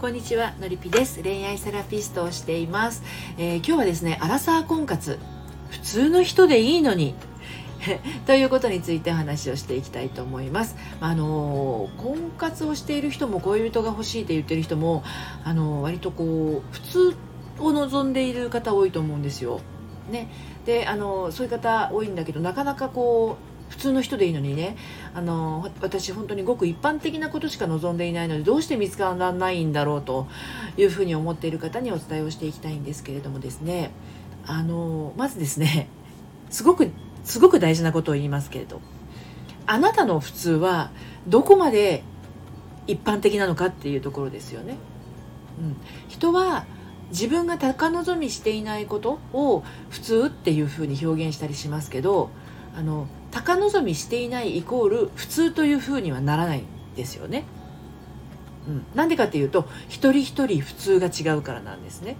こんにちはのりぴです。恋愛セラピストをしています、えー、今日はですねアラサー婚活。普通の人でいいのに。ということについて話をしていきたいと思います。あの婚活をしている人も恋人が欲しいって言ってる人もあの割とこう普通を望んでいる方多いと思うんですよ。ね、であのそういう方多いんだけどなかなかこう普通の人でいいのにね。あの私本当にごく一般的なことしか望んでいないのでどうして見つからないんだろうというふうに思っている方にお伝えをしていきたいんですけれどもですね。あのまずですねすごくすごく大事なことを言いますけれど。あなたの普通はどこまで一般的なのかっていうところですよね。うん、人は自分が高望みしていないことを普通っていうふうに表現したりしますけどあの高望みしていないイコール普通というふうにはならないんですよね。うん、なんでかっていうと一人一人普通が違うからなんですね。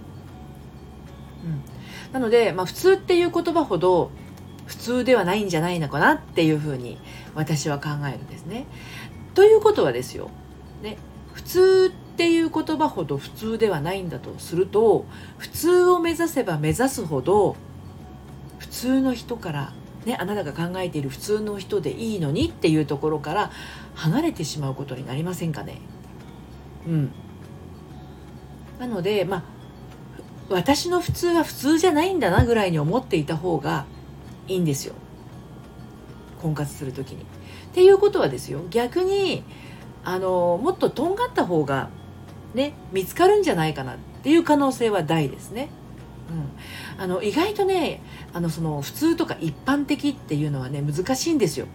うん、なので、まあ、普通っていう言葉ほど普通ではないんじゃないのかなっていうふうに私は考えるんですね。ということはですよ、ね、普通っていう言葉ほど普通ではないんだとすると普通を目指せば目指すほど普通の人からね、あなたが考えている普通の人でいいのにっていうところから離れてしまうことになりませんかね。うん、なので、まあ、私の普通は普通じゃないんだなぐらいに思っていた方がいいんですよ婚活する時に。っていうことはですよ逆にあのもっととんがった方がね見つかるんじゃないかなっていう可能性は大ですね。うん、あの意外とねあのその普通とか一般的っていうのはね難しいんですよ。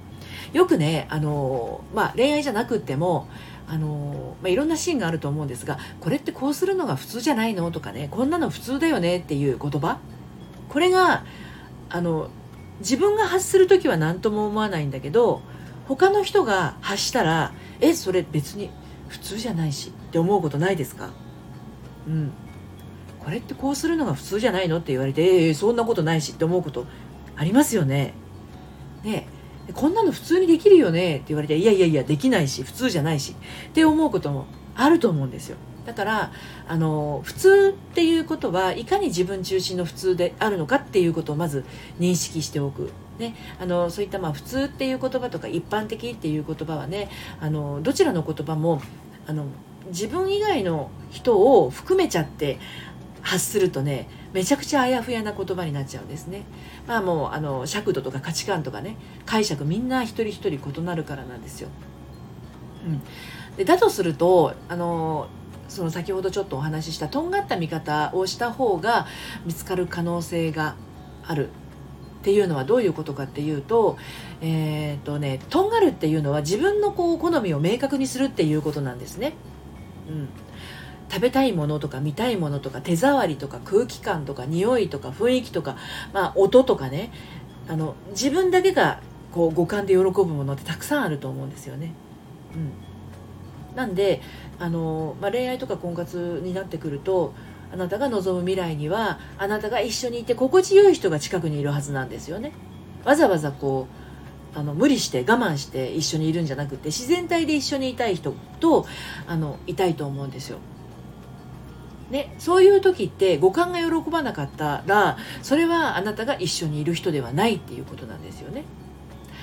よくねあの、まあ、恋愛じゃなくってもあの、まあ、いろんなシーンがあると思うんですがこれってこうするのが普通じゃないのとかねこんなの普通だよねっていう言葉？これがあの自分が発する時は何とも思わないんだけど他の人が発したらえそれ別に普通じゃないしって思うことないですか？うん。これってこうするのが普通じゃないのって言われて、えー、そんなことないしって思うことありますよね。ね。こんなの普通にできるよねって言われていやいやいやできないし普通じゃないしって思うこともあると思うんですよ。だからあの普通っていうことはいかに自分中心の普通であるのかっていうことをまず認識しておく。ね、あのそういったまあ普通っていう言葉とか一般的っていう言葉はねあのどちらの言葉もあの自分以外の人を含めちゃって発するとねめちゃくちゃあやふやな言葉になっちゃうんですね。まあもうあの尺度とか価値観とかね解釈みんな一人一人異なるからなんですよ、うん、でだとするとあのその先ほどちょっとお話ししたとんがった見方をした方が見つかる可能性がある。っていうのはどういうことかっていうと,、えーとね、とんがるっていうのは自分のこう好みを明確にするっていうことなんですね。うん、食べたいものとか見たいものとか手触りとか空気感とか匂いとか雰囲気とか、まあ、音とかねあの自分だけがこう五感で喜ぶものってたくさんあると思うんですよね。うん、なんであの、まあ、恋愛とか婚活になってくるとあなたが望む未来にはあなたが一緒にいて心地よい人が近くにいるはずなんですよね。わざわざこうあの無理して我慢して一緒にいるんじゃなくて自然体で一緒にいたい人とあのいたいと思うんですよ。ね、そういう時って五感が喜ばなかったらそれはあなたが一緒にいる人ではないっていうことなんですよね。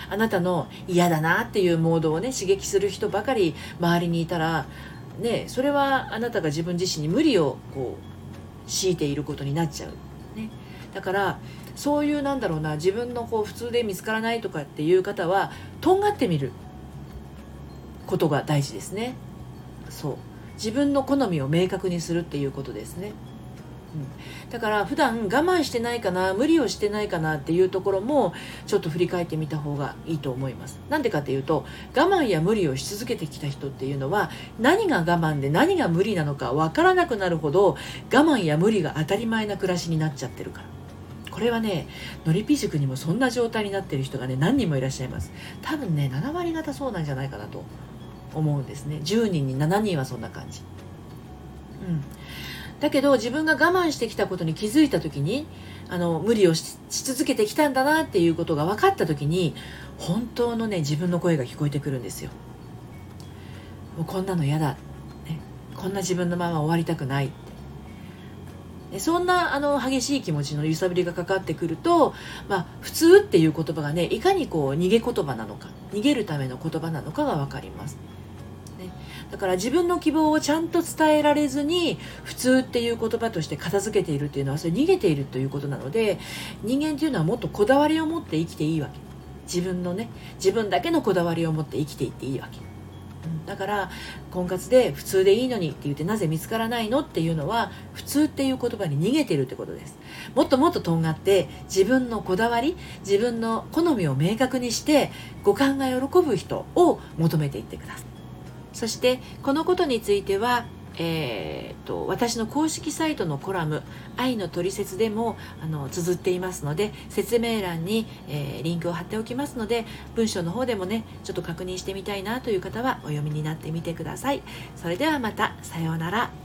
あなたの嫌だなっていうモードをね刺激する人ばかり周りにいたら、ね、それはあなたが自分自身に無理をこう強いていることになっちゃう。ね、だからそういうなんだろうな自分のこう普通で見つからないとかっていう方はとんがってみることが大事ですね。そう自分の好みを明確にするっていうことですね。うん、だから普段我慢してないかな無理をしてないかなっていうところもちょっと振り返ってみた方がいいと思います。なんでかっていうと我慢や無理をし続けてきた人っていうのは何が我慢で何が無理なのか分からなくなるほど我慢や無理が当たり前な暮らしになっちゃってるから。これはねのりぴ塾にもそんな状態になってる人がね何人もいらっしゃいます。多分ね7割方そうなんじゃないかなと思うんですね。10人に7人はそんな感じ、うん、だけど自分が我慢してきたことに気づいた時にあの無理をし続けてきたんだなっていうことが分かった時に本当のね自分の声が聞こえてくるんですよ。もうこんなの嫌だ、ね、こんな自分のまま終わりたくない。そんなあの激しい気持ちの揺さぶりがかかってくると、まあ、普通っていう言葉がねいかにこう逃げ言葉なのか逃げるための言葉なのかが分かります。ね、だから自分の希望をちゃんと伝えられずに普通っていう言葉として片付けているっていうのはそれ逃げているということなので人間っていうのはもっとこだわりを持って生きていいわけ。自分のね自分だけのこだわりを持って生きていっていいわけ。だから婚活で普通でいいのにって言ってなぜ見つからないのっていうのは普通っていう言葉に逃げてるってことです。もっともっととんがって自分のこだわり自分の好みを明確にして五感が喜ぶ人を求めていってください。そしてこのことについてはえーと、私の公式サイトのコラム「愛のトリセツ」でもあの綴っていますので説明欄に、えー、リンクを貼っておきますので文章の方でもねちょっと確認してみたいなという方はお読みになってみてください。それではまたさようなら。